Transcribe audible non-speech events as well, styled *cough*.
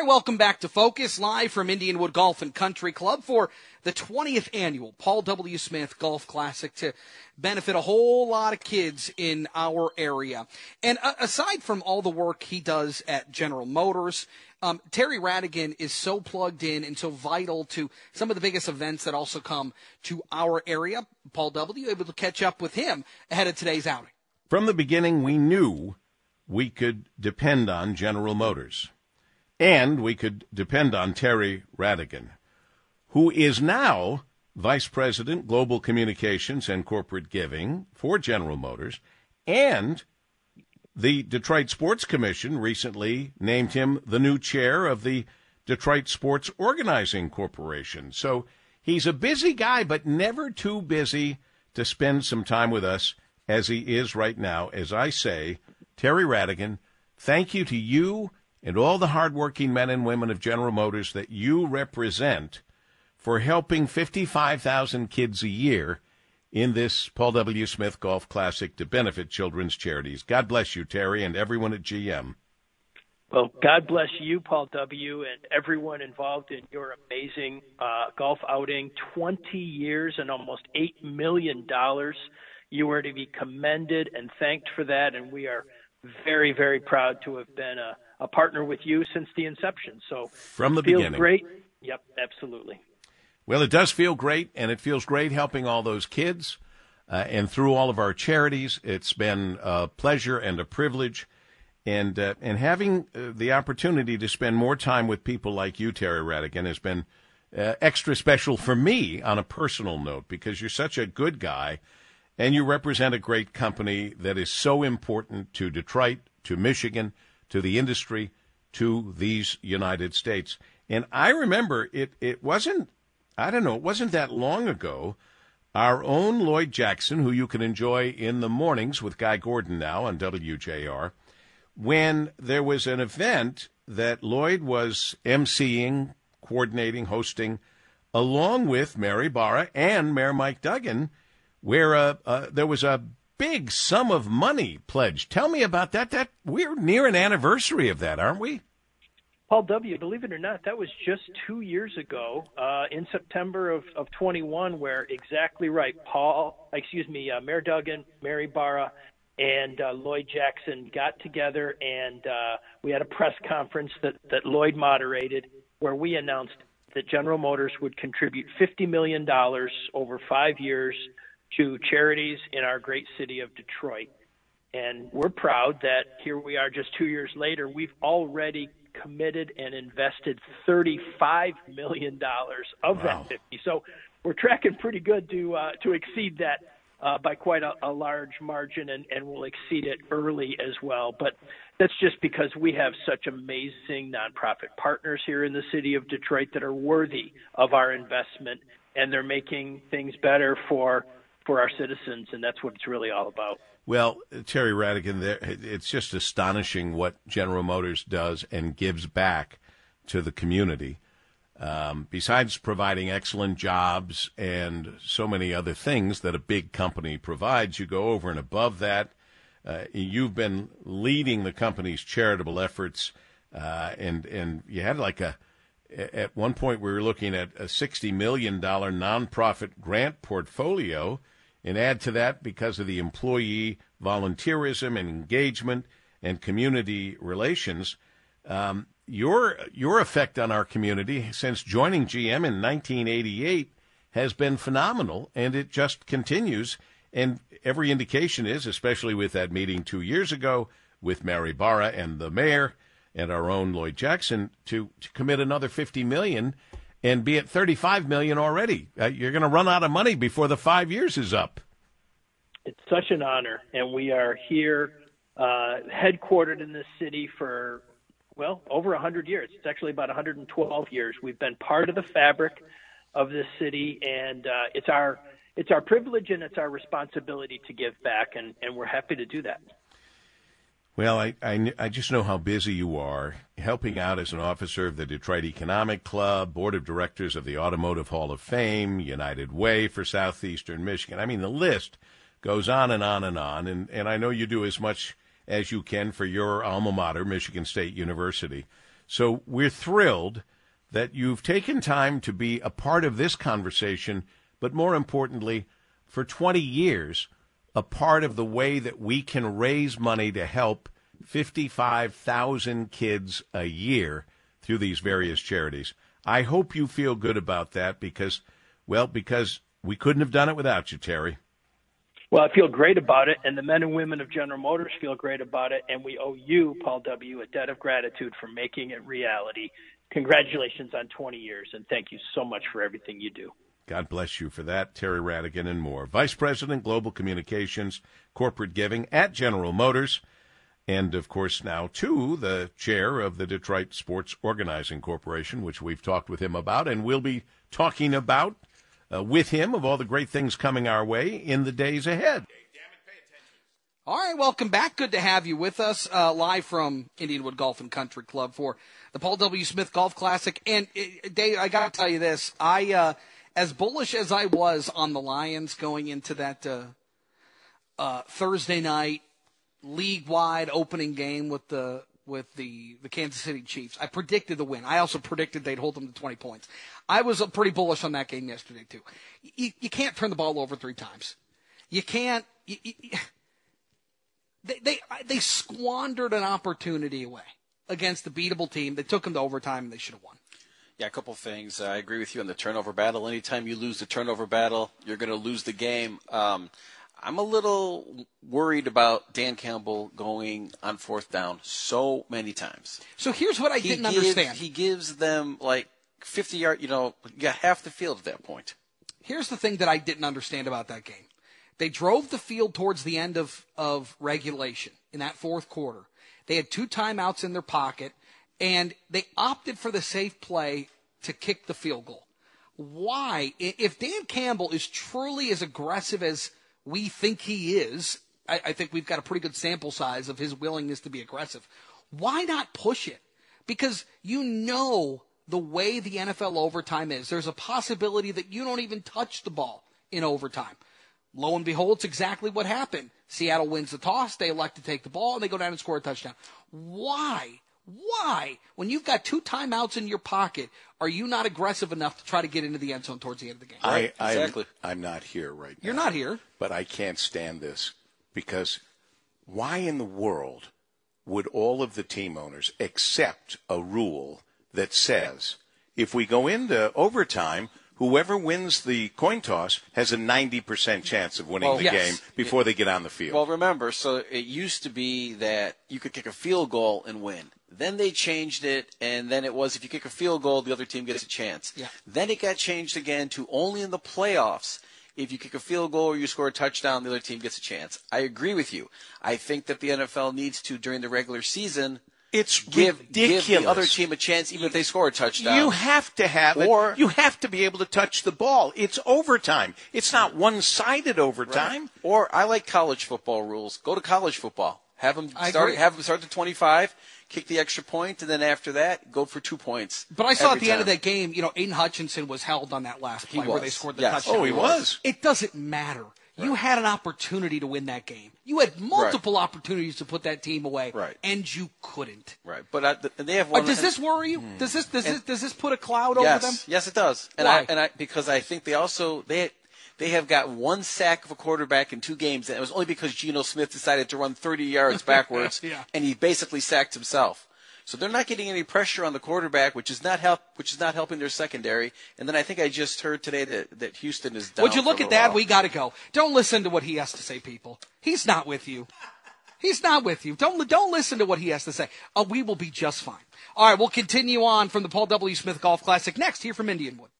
right, welcome back to Focus, live from Indianwood Golf and Country Club for the 20th annual Paul W. Smith Golf Classic to benefit a whole lot of kids in our area. And uh, aside from all the work he does at General Motors, um, Terry Rhadigan is so plugged in and so vital to some of the biggest events that also come to our area. Paul W. able to catch up with him ahead of today's outing. From the beginning, we knew we could depend on General Motors. And we could depend on Terry Rhadigan, who is now Vice President, Global Communications and Corporate Giving for General Motors. And the Detroit Sports Commission recently named him the new chair of the Detroit Sports Organizing Corporation. So he's a busy guy, but never too busy to spend some time with us as he is right now. As I say, Terry Rhadigan, thank you to you and all the hardworking men and women of General Motors that you represent for helping 55,000 kids a year in this Paul W. Smith Golf Classic to benefit children's charities. God bless you, Terry, and everyone at GM. Well, God bless you, Paul W., and everyone involved in your amazing uh, golf outing. 20 years and almost $8 million. You are to be commended and thanked for that, and we are very, very proud to have been a a partner with you since the inception. So from the feels beginning, great. Yep, absolutely. Well, it does feel great, and it feels great helping all those kids. Uh, and through all of our charities, it's been a pleasure and a privilege, and uh, and having uh, the opportunity to spend more time with people like you, Terry Rhadigan, has been uh, extra special for me on a personal note because you're such a good guy, and you represent a great company that is so important to Detroit, to Michigan, to the industry, to these United States. And I remember it, it wasn't, I don't know, it wasn't that long ago. Our own Lloyd Jackson, who you can enjoy in the mornings with Guy Gordon now on WJR, when there was an event that Lloyd was emceeing, coordinating, hosting, along with Mary Barra and Mayor Mike Duggan, where uh, uh, there was a big sum of money pledged. Tell me about that. That we're near an anniversary of that, aren't we? Paul W., believe it or not, that was just two years ago uh, in September of, of 21, where exactly right. Paul, excuse me, uh, Mayor Duggan, Mary Barra, and uh, Lloyd Jackson got together, and uh, we had a press conference that, that Lloyd moderated where we announced that General Motors would contribute $50 million over five years to charities in our great city of Detroit. And we're proud that here we are just two years later, we've already committed and invested $35 million of wow. that 50. So we're tracking pretty good to, uh, to exceed that uh, by quite a, a large margin, and, and we'll exceed it early as well. But that's just because we have such amazing nonprofit partners here in the city of Detroit that are worthy of our investment, and they're making things better for for our citizens, and that's what it's really all about. Well, Terry Rhadigan, it's just astonishing what General Motors does and gives back to the community. Um, besides providing excellent jobs and so many other things that a big company provides, you go over and above that. Uh, you've been leading the company's charitable efforts, uh, and and you had like a at one point we were looking at a $60 million nonprofit grant portfolio. And add to that, because of the employee volunteerism and engagement and community relations, um, your your effect on our community since joining GM in 1988 has been phenomenal, and it just continues. And every indication is, especially with that meeting two years ago with Mary Barra and the mayor, and our own Lloyd Jackson to, to commit another 50 million and be at 35 million already. Uh, you're going to run out of money before the 5 years is up. It's such an honor and we are here uh, headquartered in this city for well, over 100 years. It's actually about 112 years. We've been part of the fabric of this city and uh, it's our it's our privilege and it's our responsibility to give back and, and we're happy to do that. Well, I, I, I, just know how busy you are helping out as an officer of the Detroit Economic Club, board of directors of the Automotive Hall of Fame, United Way for Southeastern Michigan. I mean, the list goes on and on and on. And, and I know you do as much as you can for your alma mater, Michigan State University. So we're thrilled that you've taken time to be a part of this conversation, but more importantly, for 20 years, a part of the way that we can raise money to help 55,000 kids a year through these various charities. I hope you feel good about that because, well, because we couldn't have done it without you, Terry. Well, I feel great about it, and the men and women of General Motors feel great about it, and we owe you, Paul W., a debt of gratitude for making it reality. Congratulations on 20 years, and thank you so much for everything you do. God bless you for that, Terry Rhadigan and more. Vice President, Global Communications, Corporate Giving at General Motors, and of course now too the chair of the Detroit Sports Organizing Corporation, which we've talked with him about, and we'll be talking about uh, with him of all the great things coming our way in the days ahead. All right, welcome back. Good to have you with us uh, live from Indianwood Golf and Country Club for the Paul W. Smith Golf Classic. And uh, Dave, I got to tell you this: I, uh, as bullish as I was on the Lions going into that uh, uh, Thursday night league-wide opening game with the with the, the Kansas City Chiefs. I predicted the win. I also predicted they'd hold them to 20 points. I was pretty bullish on that game yesterday, too. You, you can't turn the ball over three times. You can't. You, you, they, they, they squandered an opportunity away against the beatable team. They took them to overtime and they should have won. Yeah, a couple things. I agree with you on the turnover battle. Anytime you lose the turnover battle, you're going to lose the game. Um, I'm a little worried about Dan Campbell going on fourth down so many times. So here's what I he didn't gives, understand. He gives them like 50 yard, you know, you got half the field at that point. Here's the thing that I didn't understand about that game. They drove the field towards the end of, of regulation in that fourth quarter. They had two timeouts in their pocket, and they opted for the safe play to kick the field goal. Why? If Dan Campbell is truly as aggressive as we think he is, I, I think we've got a pretty good sample size of his willingness to be aggressive. Why not push it? Because you know the way the NFL overtime is. There's a possibility that you don't even touch the ball in overtime. Lo and behold, it's exactly what happened. Seattle wins the toss. They elect to take the ball and they go down and score a touchdown. Why? Why, when you've got two timeouts in your pocket, are you not aggressive enough to try to get into the end zone towards the end of the game? I, I, exactly. I'm, I'm not here right now. You're not here. But I can't stand this because why in the world would all of the team owners accept a rule that says if we go into overtime, whoever wins the coin toss has a 90% chance of winning Well, the yes. game before they get on the field. Well, remember, so it used to be that you could kick a field goal and win. Then they changed it, and then it was if you kick a field goal, the other team gets a chance. Yeah. Then it got changed again to only in the playoffs. If you kick a field goal or you score a touchdown, the other team gets a chance. I agree with you. I think that the NFL needs to, during the regular season, it's give, ridiculous. give the other team a chance, even if they score a touchdown. You have to have Or- it. You have to be able to touch the ball. It's overtime. It's not one-sided overtime. Right. Or I like college football rules. Go to college football. Have them I start. agree. Have them start to twenty-five. Kick the extra point, and then after that, go for two points. But I saw at every the end of that game, you know, Aidan Hutchinson was held on that last play where they scored the Yes. touchdown. Oh, he was. It doesn't matter. You had an opportunity to win that game. You had multiple opportunities to put that team away, Right. and you couldn't. Right, but I, th- and they have Uh, one. does and- this worry you? Does this does this does this put a cloud yes, over them? Yes, it does. And Why? I and I because I think they also they they have got one sack of a quarterback in two games, and it was only because Geno Smith decided to run 30 yards *laughs* backwards, Yeah. and he basically sacked himself. So they're not getting any pressure on the quarterback, which is not help, which is not helping their secondary. And then I think I just heard today that, that Houston is down. Would you look at that? while. We got to go. Don't listen to what he has to say, people. He's not with you. He's not with you. Don't don't listen to what he has to say. Uh, we will be just fine. All right, we'll continue on from the Paul W. Smith Golf Classic next here from Indianwood.